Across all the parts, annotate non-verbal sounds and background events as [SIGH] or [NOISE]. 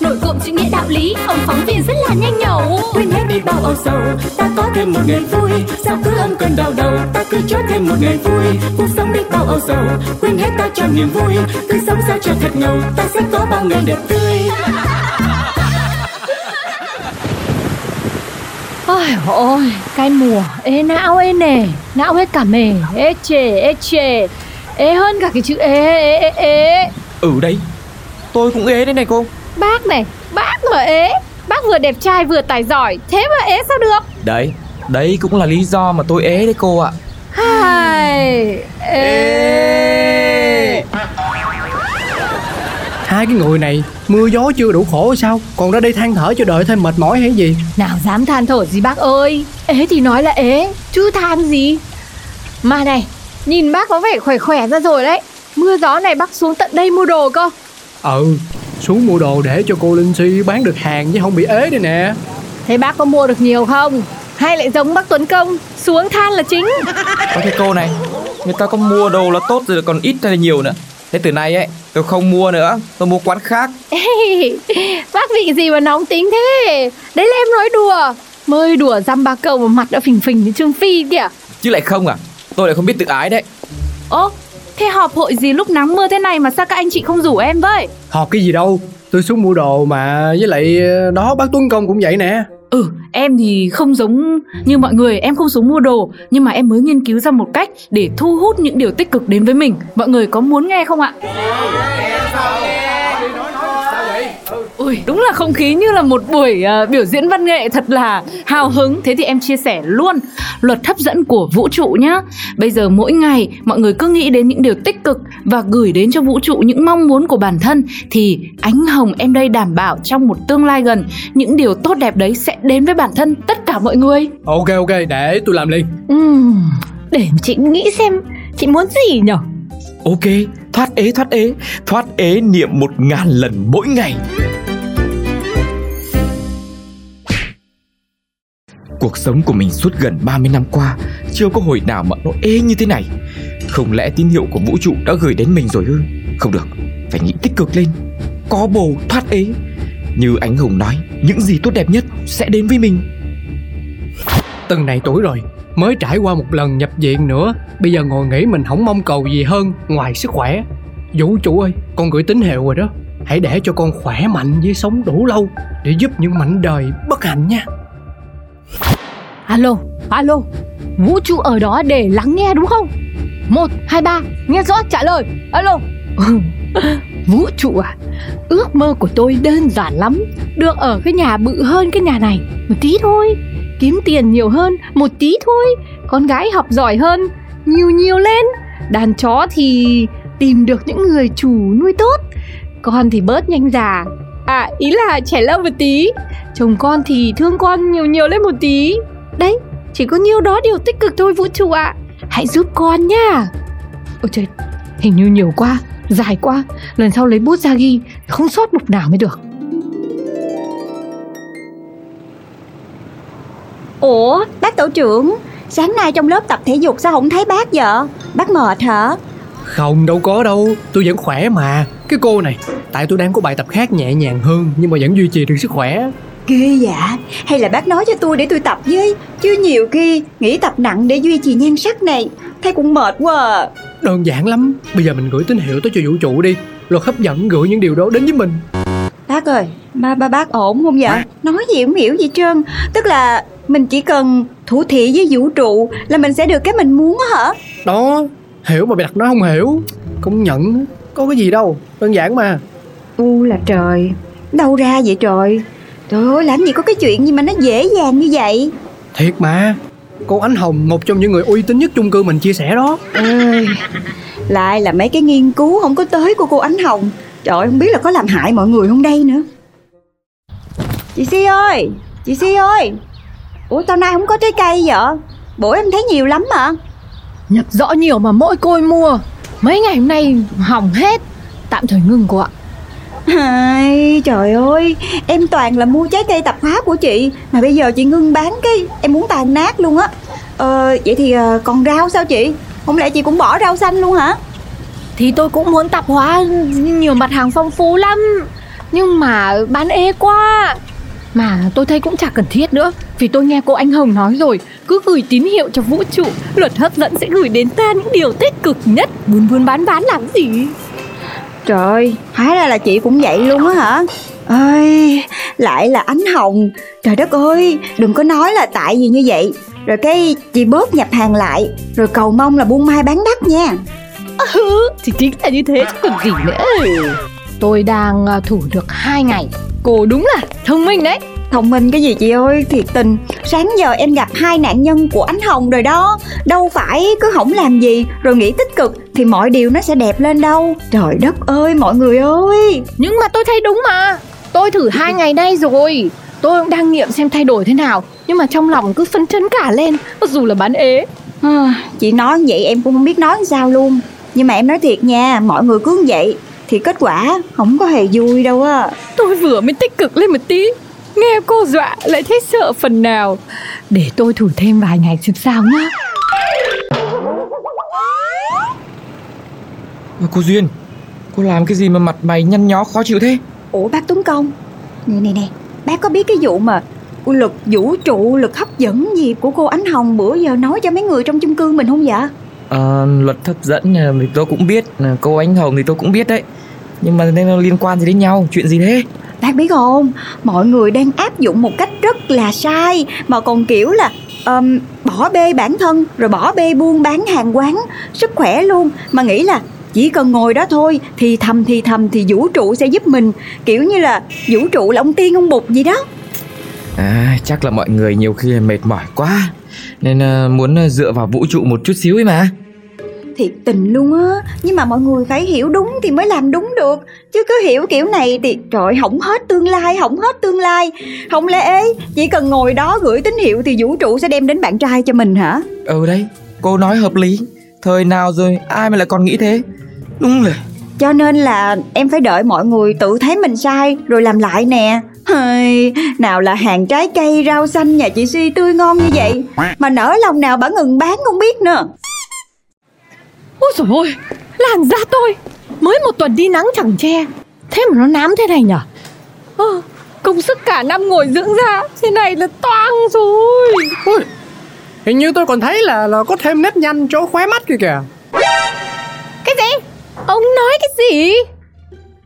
Nổi cộm chữ nghĩa đạo lý, ông phóng viên rất là nhanh nhẩu. Quên hết đi bao âu sầu ta có thêm một ngày vui. Sao cứ âm cơn đau đầu ta cứ cho thêm một ngày vui. Cuộc sống đi bao âu sầu quên hết ta cho niềm vui. Cứ sống sao cho thật ngầu ta sẽ có bao ngày đẹp tươi. Ôi ôi, cái mùa ê não ê nề, não hết cả mề, ê chề, ê chề, ê hơn cả cái chữ ê ê ê ê. Ừ đấy Tôi cũng ế đấy này cô Bác này, bác mà ế, bác vừa đẹp trai vừa tài giỏi, thế mà ế sao được? Đấy Đấy cũng là lý do mà tôi ế đấy cô ạ Hai, ê. Hai cái người này Mưa gió chưa đủ khổ sao Còn ra đây than thở cho đợi thêm mệt mỏi hay gì Nào dám than thở gì bác ơi, ế thì nói là ế, chứ than gì? Mà này, nhìn bác có vẻ khỏe khỏe ra rồi đấy. Mưa gió này bác xuống tận đây mua đồ cơ. Ừ Xuống mua đồ để cho cô Linh Si bán được hàng chứ không bị ế đây nè Thế bác có mua được nhiều không? Hay lại giống bác Tuấn Công, xuống than là chính? Có thế cô này Người ta có mua đồ là tốt rồi còn ít hay là nhiều nữa Thế từ nay ấy tôi không mua nữa Tôi mua quán khác Ê, [LAUGHS] bác vị gì mà nóng tính thế? Đấy là em nói đùa. Mới đùa dăm ba câu mà mặt đã phình phình như Trương Phi kìa. Chứ lại không à Tôi lại không biết tự ái đấy Ô, thế họp hội gì lúc nắng mưa thế này mà sao các anh chị không rủ em với? Họp cái gì đâu Tôi xuống mua đồ mà Với lại ờ, đó bác Tuấn Công cũng vậy nè Ừ, em thì không giống như mọi người, em không xuống mua đồ Nhưng mà em mới nghiên cứu ra một cách để thu hút những điều tích cực đến với mình Mọi người có muốn nghe không ạ? Ui, đúng là không khí như là một buổi ờ, biểu diễn văn nghệ thật là hào hứng. Thế thì em chia sẻ luôn luật hấp dẫn của vũ trụ nhá. Bây giờ mỗi ngày mọi người cứ nghĩ đến những điều tích cực Và gửi đến cho vũ trụ những mong muốn của bản thân Thì ánh hồng em đây đảm bảo trong một tương lai gần. Những điều tốt đẹp đấy sẽ đến với bản thân tất cả mọi người. Ok ok để tôi làm liền. Ừm, để chị nghĩ xem chị muốn gì nhở? Ok Thoát ế thoát ế. Thoát ế niệm một ngàn lần mỗi ngày Cuộc sống của mình suốt gần 30 năm qua, Chưa có hồi nào mà nó ế như thế này. Không lẽ tín hiệu của vũ trụ đã gửi đến mình rồi ư? Không được, Phải nghĩ tích cực lên. Có bồ thoát ế. Như anh Hùng nói, Những gì tốt đẹp nhất sẽ đến với mình. Từng này tuổi rồi, Mới trải qua một lần nhập viện nữa. Bây giờ ngồi nghĩ mình không mong cầu gì hơn, Ngoài sức khỏe. Vũ trụ ơi, con gửi tín hiệu rồi đó. Hãy để cho con khỏe mạnh với sống đủ lâu, Để giúp những mảnh đời bất hạnh nha. Alo, alo, vũ trụ ở đó để lắng nghe đúng không? Một, hai, ba, nghe rõ trả lời, alo. [LAUGHS] Vũ trụ à, ước mơ của tôi đơn giản lắm Được ở cái nhà bự hơn cái nhà này. Một tí thôi Kiếm tiền nhiều hơn một tí thôi Con gái học giỏi hơn Nhiều nhiều lên. Đàn chó thì tìm được những người chủ nuôi tốt Con thì bớt nhanh già. À ý là trẻ lâu một tí Chồng con thì thương con nhiều nhiều lên một tí. Đấy, chỉ có nhiêu đó điều tích cực thôi vũ trụ ạ. Hãy giúp con nha Ôi trời, hình như nhiều quá, dài quá. Lần sau lấy bút ra ghi, không sót mục nào mới được. Ủa, bác tổ trưởng, sáng nay trong lớp tập thể dục sao không thấy bác vậy? Bác mệt hả? Không đâu có đâu. Tôi vẫn khỏe mà. Cái cô này Tại tôi đang có bài tập khác nhẹ nhàng hơn Nhưng mà vẫn duy trì được sức khỏe Ghê dạ, hay là bác nói cho tôi để tôi tập với? Chứ nhiều khi nghĩ tập nặng để duy trì nhan sắc này Thấy cũng mệt quá à. Đơn giản lắm. Bây giờ mình gửi tín hiệu tới cho vũ trụ đi. Luật hấp dẫn gửi những điều đó đến với mình. Bác ơi, ba ba bác ổn không vậy? Nói gì cũng hiểu gì trơn. Tức là mình chỉ cần thủ thị với vũ trụ là mình sẽ được cái mình muốn á hả? Đó Hiểu mà mày đặt nó không hiểu. Công nhận Có cái gì đâu. Đơn giản mà. U là trời. Đâu ra vậy trời Trời ơi làm gì có cái chuyện gì mà nó dễ dàng như vậy? Thiệt mà. Cô Ánh Hồng Một trong những người uy tín nhất chung cư mình chia sẻ đó. Ơi Lại là mấy cái nghiên cứu không có tới của cô Ánh Hồng. Trời ơi, không biết là có làm hại mọi người không đây nữa. Chị Si ơi Chị Si ơi. Ủa tao nay không có trái cây vậy? Bữa em thấy nhiều lắm mà. Nhập rõ nhiều mà mỗi côi mua. Mấy ngày hôm nay hỏng hết. Tạm thời ngừng cô ạ Trời ơi, Em toàn là mua trái cây tạp hóa của chị. Mà bây giờ chị ngưng bán cái, Em muốn tàn nát luôn á. Ờ vậy thì ờ, còn rau sao chị? Không lẽ chị cũng bỏ rau xanh luôn hả? Thì tôi cũng muốn tạp hóa nhiều mặt hàng phong phú lắm. Nhưng mà bán ế quá. Mà tôi thấy cũng chả cần thiết nữa. Vì tôi nghe cô anh Hồng nói rồi, Cứ gửi tín hiệu cho vũ trụ, Luật hấp dẫn sẽ gửi đến ta những điều tích cực nhất. Buôn buôn bán bán làm gì? Trời hóa ra là chị cũng vậy luôn á hả? Ơi, lại là ánh hồng. Trời đất ơi, đừng có nói là tại vì như vậy. Rồi cái chị bớt nhập hàng lại, rồi cầu mong là buôn mai bán đắt nha. À, ừ, thì chính là như thế chứ còn gì nữa Tôi đang à, thủ được hai ngày Cô đúng là thông minh đấy Thông minh cái gì chị ơi, thiệt tình. Sáng giờ em gặp hai nạn nhân của ánh hồng rồi đó. Đâu phải cứ không làm gì rồi nghĩ tích cực thì mọi điều nó sẽ đẹp lên đâu. Trời đất ơi mọi người ơi. Nhưng mà tôi thấy đúng mà Tôi thử hai ngày nay rồi Tôi cũng đang nghiệm xem thay đổi thế nào Nhưng mà trong lòng cứ phấn chấn cả lên Mặc dù là bán ế À, chị nói vậy em cũng không biết nói sao luôn Nhưng mà em nói thiệt nha Mọi người cứ như vậy Thì kết quả không có hề vui đâu á Tôi vừa mới tích cực lên một tí Nghe cô dọa lại thấy sợ phần nào. Để tôi thử thêm vài ngày xem sao nhá. Cô Duyên Cô làm cái gì mà mặt mày nhăn nhó khó chịu thế? Ủa bác Tuấn Công? Nè nè nè Bác có biết cái vụ mà Lực vũ trụ, lực hấp dẫn gì của cô Ánh Hồng bữa giờ nói cho mấy người trong chung cư mình không dạ? Ờ, luật hấp dẫn thì tôi cũng biết Cô Ánh Hồng thì tôi cũng biết đấy. Nhưng mà nó liên quan gì đến nhau Chuyện gì thế Bác biết không? Mọi người đang áp dụng một cách rất là sai Mà còn kiểu là um, Bỏ bê bản thân Rồi bỏ bê buôn bán hàng quán Sức khỏe luôn. Mà nghĩ là chỉ cần ngồi đó thôi Thì thầm thì thầm thì vũ trụ sẽ giúp mình. Kiểu như là vũ trụ là ông tiên ông bụt gì đó. À chắc là mọi người nhiều khi mệt mỏi quá Nên uh, muốn ờ, dựa vào vũ trụ một chút xíu ấy mà. Thiệt tình luôn á. Nhưng mà mọi người phải hiểu đúng thì mới làm đúng được. Chứ cứ hiểu kiểu này thì trời hỏng hết tương lai Hỏng hết tương lai. Không lẽ chỉ cần ngồi đó gửi tín hiệu Thì vũ trụ sẽ đem đến bạn trai cho mình hả? Ừ đấy Cô nói hợp lý. Thời nào rồi ai mà lại còn nghĩ thế? Đúng là Cho nên là em phải đợi mọi người tự thấy mình sai Rồi làm lại nè. Hơi, nào là hàng trái cây, rau xanh nhà chị Si tươi ngon như vậy. Mà nở lòng nào bà ngừng bán không biết nữa Ôi dồi ôi Làn da tôi Mới một tuần đi nắng chẳng che Thế mà nó nám thế này nhở Ơ, Công sức cả năm ngồi dưỡng da Thế này là toang rồi Ui, hình như tôi còn thấy là là có thêm nếp nhăn chỗ khóe mắt kìa kìa Cái gì Ông nói cái gì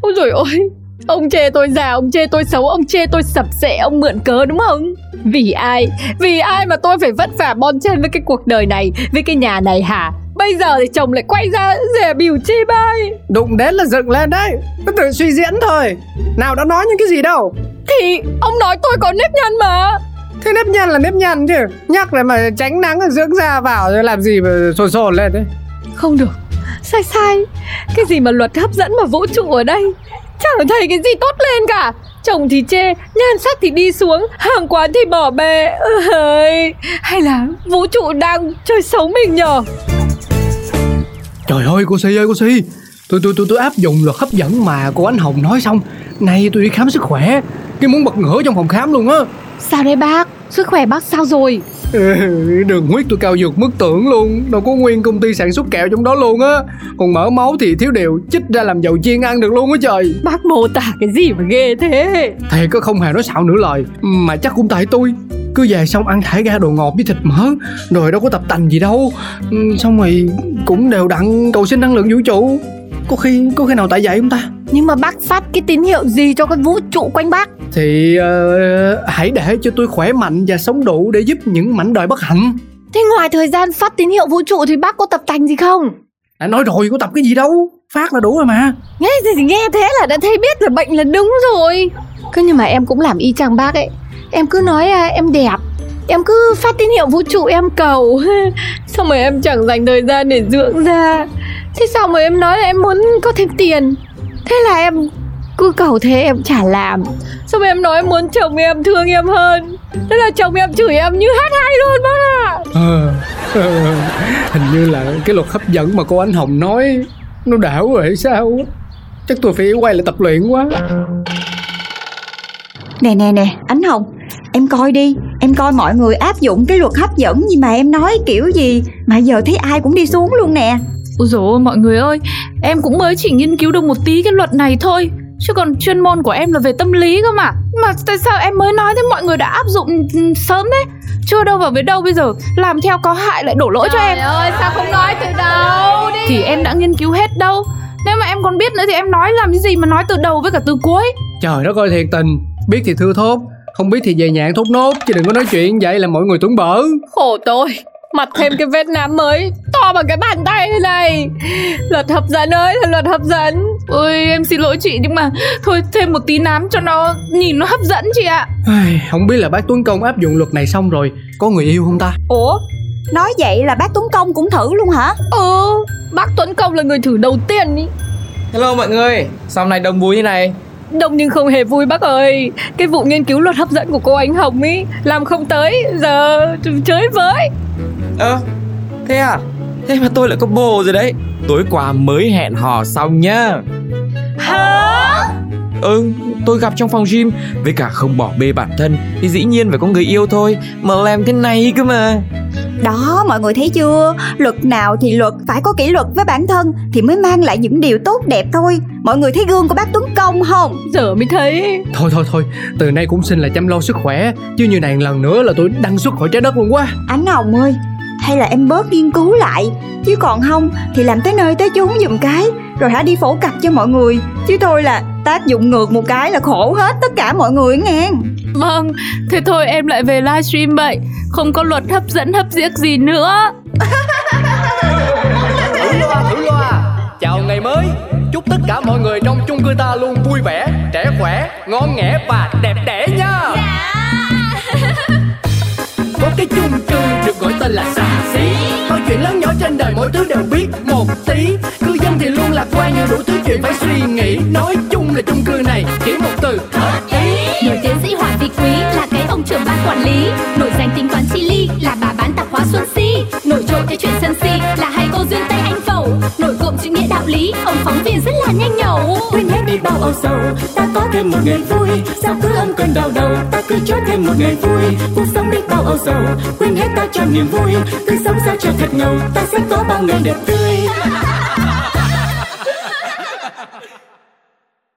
Ôi dồi ôi Ông chê tôi già, ông chê tôi xấu, ông chê tôi sập sệ, ông mượn cớ đúng không? Vì ai? Vì ai mà tôi phải vất vả bon chen với cái cuộc đời này, với cái nhà này hả? Bây giờ thì chồng lại quay ra rẻ biểu chê bai. Đụng đến là dựng lên đấy. Cứ tự suy diễn thôi. Nào đã nói những cái gì đâu. Thì ông nói tôi có nếp nhăn mà. Thế nếp nhăn là nếp nhăn chứ. Nhắc lại mà tránh nắng rồi dưỡng da vào rồi làm gì mà sồn sồn lên đấy. Không được. Sai sai. Cái gì mà luật hấp dẫn mà vũ trụ ở đây? Chẳng thấy cái gì tốt lên cả. Chồng thì chê Nhan sắc thì đi xuống Hàng quán thì bỏ bê. Ơi Hay là vũ trụ đang chơi xấu mình nhờ Trời ơi cô Si ơi cô Si Tôi tôi tôi tôi áp dụng luật hấp dẫn mà cô Ánh Hồng nói xong. Nay tôi đi khám sức khỏe. Cái muốn bật ngửa trong phòng khám luôn á. Sao đấy bác? Sức khỏe bác sao rồi? Đường huyết tôi cao vượt mức tưởng luôn. Đâu có nguyên công ty sản xuất kẹo trong đó luôn á. Còn mỡ máu thì thiếu đều Chích ra làm dầu chiên ăn được luôn á trời. Bác mô tả cái gì mà ghê thế? Thầy có không hề nói xạo nửa lời. Mà chắc cũng tại tôi Cứ về xong ăn thải ra đồ ngọt với thịt mỡ Rồi đâu có tập tành gì đâu. Ừ, Xong rồi cũng đều đặn cầu xin năng lượng vũ trụ. Có khi có khi nào tại vậy không ta? Nhưng mà bác phát cái tín hiệu gì cho cái vũ trụ quanh bác? Thì ờ, hãy để cho tôi khỏe mạnh và sống đủ Để giúp những mảnh đời bất hạnh. Thế ngoài thời gian phát tín hiệu vũ trụ thì bác có tập tành gì không? Đã nói rồi có tập cái gì đâu. Phát là đủ rồi mà. Nghe thì, thì nghe thế là đã thấy biết là bệnh là đúng rồi. Cứ nhưng mà em cũng làm y chang bác ấy Em cứ nói à, em đẹp. Em cứ phát tín hiệu vũ trụ em cầu. [LAUGHS] Xong rồi em chẳng dành thời gian để dưỡng ra Thế xong rồi em nói là em muốn có thêm tiền? Thế là em cứ cầu thế em chả làm. Xong rồi em nói em muốn chồng em thương em hơn. Thế là chồng em chửi em như hát hay luôn bác ạ. Ờ, ờ, hình như là cái luật hấp dẫn mà cô Ánh Hồng nói nó đảo rồi hay sao? Chắc tôi phải quay lại tập luyện quá. Nè nè nè Ánh Hồng Em coi đi Em coi mọi người áp dụng cái luật hấp dẫn gì mà em nói kiểu gì Mà giờ thấy ai cũng đi xuống luôn nè. Ôi dồi ôi mọi người ơi Em cũng mới chỉ nghiên cứu được một tí cái luật này thôi Chứ còn chuyên môn của em là về tâm lý cơ mà. Mà tại sao em mới nói thế mọi người đã áp dụng ừ, sớm đấy Chưa đâu vào với đâu bây giờ Làm theo có hại lại đổ lỗi cho em. Trời ơi sao không nói từ đầu đi. Thì em đã nghiên cứu hết đâu. Nếu mà em còn biết nữa thì em nói làm cái gì mà nói từ đầu với cả từ cuối? Trời đất ơi thiệt tình. Biết thì thưa thốt không biết thì về nhạn thốt nốt chứ đừng có nói chuyện vậy là mọi người tưởng bở. Khổ tôi Mặt thêm cái vết nám mới To bằng cái bàn tay thế này. Luật hấp dẫn ơi là luật hấp dẫn. Ôi em xin lỗi chị nhưng mà Thôi thêm một tí nám cho nó nhìn nó hấp dẫn chị ạ. Ai, không biết là bác Tuấn Công áp dụng luật này xong rồi có người yêu không ta? Ủa Nói vậy là bác Tuấn Công cũng thử luôn hả? Ừ Bác Tuấn Công là người thử đầu tiên ý. Hello mọi người, hôm nay đông vui như này? Đông nhưng không hề vui bác ơi. Cái vụ nghiên cứu luật hấp dẫn của cô Ánh Hồng ý Làm không tới. Giờ chơi với. Ơ, thế à? Thế mà tôi lại có bồ rồi đấy. Tối qua mới hẹn hò xong nhá. Ừ, tôi gặp trong phòng gym Với cả không bỏ bê bản thân Thì dĩ nhiên phải có người yêu thôi. Mà làm thế này cơ mà. Đó mọi người thấy chưa? Luật nào thì luật phải có kỷ luật với bản thân Thì mới mang lại những điều tốt đẹp thôi. Mọi người thấy gương của bác Tuấn Công không? Giờ mới thấy. Thôi thôi thôi từ nay cũng xin là chăm lo sức khỏe chứ như này lần nữa là tôi đăng xuất khỏi trái đất luôn quá. Ánh Hồng ơi Hay là em bớt nghiên cứu lại. Chứ còn không thì làm tới nơi tới chốn giùm cái Rồi hả đi phổ cập cho mọi người. Chứ tôi là tác dụng ngược một cái là khổ hết tất cả mọi người nghe. Vâng Thế thôi em lại về livestream vậy. Không có luật hấp dẫn hấp diếc gì nữa. Thử loa thử loa. Chào ngày mới. Chúc tất cả mọi người trong chung cư ta luôn vui vẻ trẻ khỏe ngon nghẻ và đẹp đẽ nha. Có cái chung cư được gọi tên là xà xí. Mọi chuyện lớn nhỏ trên đời mỗi thứ đều biết một tí lạc quan nhưng đủ thứ chuyện phải suy nghĩ. Nói chung là chung cư này chỉ một từ. Hợp ý Nổi tiến sĩ Hoàng Vị Quý là cái ông trưởng ban quản lý. Nổi danh tính toán chi ly là bà bán tạp hóa Xuân Si. Nổi trội cái chuyện sân si là hai cô duyên Tây Anh Phẩu. Nổi cộm chữ nghĩa đạo lý, ông phóng viên rất là nhanh nhẩu. Quên hết đi bao âu sầu ta có thêm một ngày vui. Sao cứ âm cơn đau đầu ta cứ cho thêm một ngày vui. Cuộc sống đi bao âu sầu quên hết ta cho niềm vui. Cứ sống sao cho thật ngầu ta sẽ có bao ngày đẹp tươi